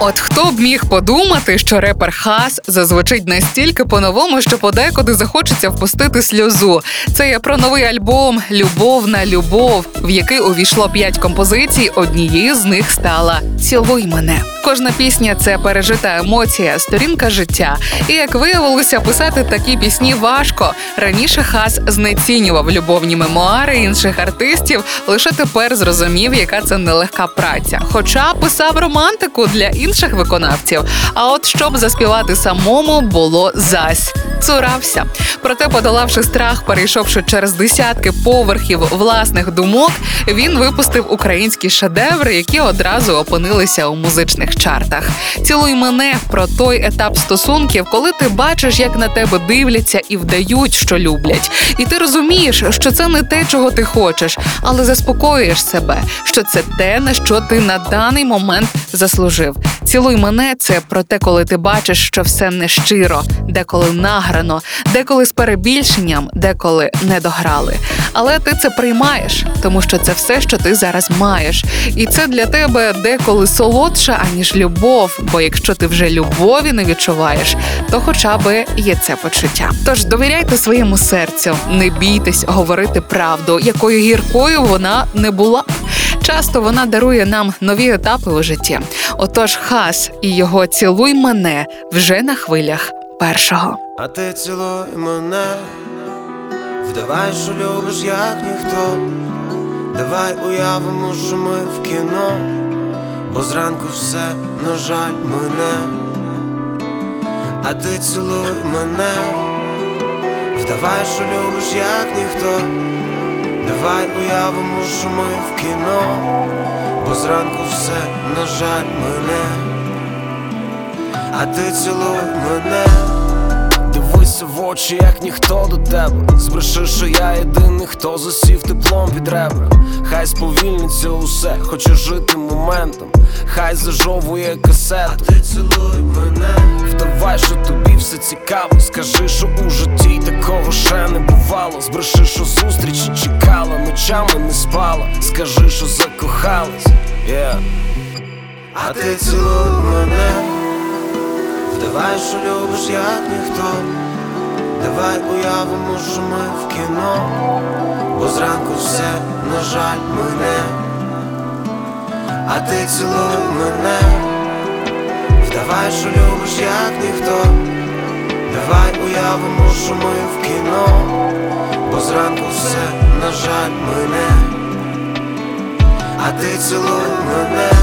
От хто б міг подумати, що репер Хас зазвучить настільки по-новому, що подекуди захочеться впустити сльозу. Це я про новий альбом Любовна любов, в який увійшло п'ять композицій. Однією з них стала Цілуй мене. Кожна пісня це пережита емоція, сторінка життя. І як виявилося, писати такі пісні важко. Раніше Хас знецінював любовні мемуари інших артистів. Лише тепер зрозумів, яка це нелегка праця. Хоча писав романтику для інших виконавців. А от щоб заспівати самому, було зась. Цурався. Проте, подолавши страх, перейшовши через десятки поверхів власних думок, він випустив українські шедеври, які одразу опинилися у музичних чартах. Цілуй мене про той етап стосунків, коли ти бачиш, як на тебе дивляться і вдають, що люблять. І ти розумієш, що це не те, чого ти хочеш, але заспокоюєш себе, що це те, на що ти на даний момент заслужив. Цілуй мене це про те, коли ти бачиш, що все нещиро, деколи награно, деколи з перебільшенням, деколи не дограли. Але ти це приймаєш, тому що це все, що ти зараз маєш. І це для тебе деколи солодше, аніж любов. Бо якщо ти вже любові не відчуваєш, то хоча би є це почуття. Тож довіряйте своєму серцю, не бійтесь говорити правду, якою гіркою вона не була. Часто вона дарує нам нові етапи у житті. Отож, хас і його цілуй мене вже на хвилях першого. А ти цілуй мене, вдавай, що любиш, як ніхто. Давай уявимо, що ми в кіно, бо зранку все, на жаль, мене. А ти цілуй мене, вдавай, що любиш, як ніхто. Давай уявимо, що ми в кіно, бо зранку все, на жаль, мене. А ти цілуй мене. Дивися в очі, як ніхто до тебе. Збреши, що я єдиний, хто засів теплом під ребра. Хай сповільниться усе, хоче жити моментом. Хай зажовує касету. А ти цілуй мене. Вдавай, що тобі все цікаво. Скажи, що у житті такого ще не бувало. Збреши, що зустрічі чекала, ночами не спала. Скажи, що закохалась. Yeah. А ти цілуй мене. Вдавай, що любиш, як ніхто. Давай уявимо, що ми в кіно, бо зранку все, на жаль, мене. А ти цілуй мене, вдавай, що любиш, як ніхто. Давай уявимо, що ми в кіно, бо зранку все, на жаль, мене. А ти цілуй мене.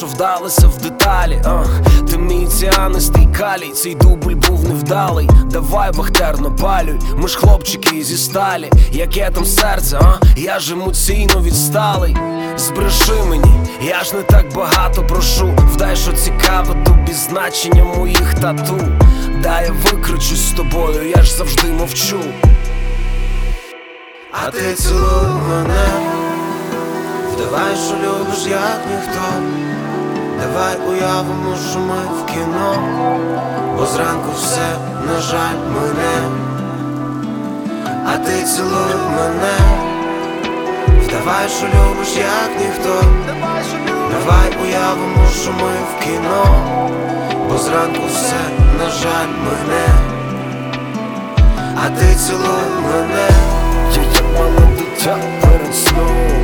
Що вдалося в деталі, а ти мій ціанистий калій, цей дубль був невдалий. Давай бахтерно палюй, ми ж хлопчики зі сталі. Яке там серце, а я ж емоційно відсталий. Збреши мені, я ж не так багато прошу. Вдай, що цікаве тобі значення моїх тату. Дай я викричусь з тобою, я ж завжди мовчу. А ти цілуй мене. Давай, що любиш, як ніхто. Давай уявимо, що ми в кіно, бо зранку все, на жаль, мене. А ти цілуй мене. Вдавай, що любиш, як ніхто. Давай уявимо, що ми в кіно, бо зранку все, на жаль, мене. А ти цілуй мене. Я як мале дитя перед сном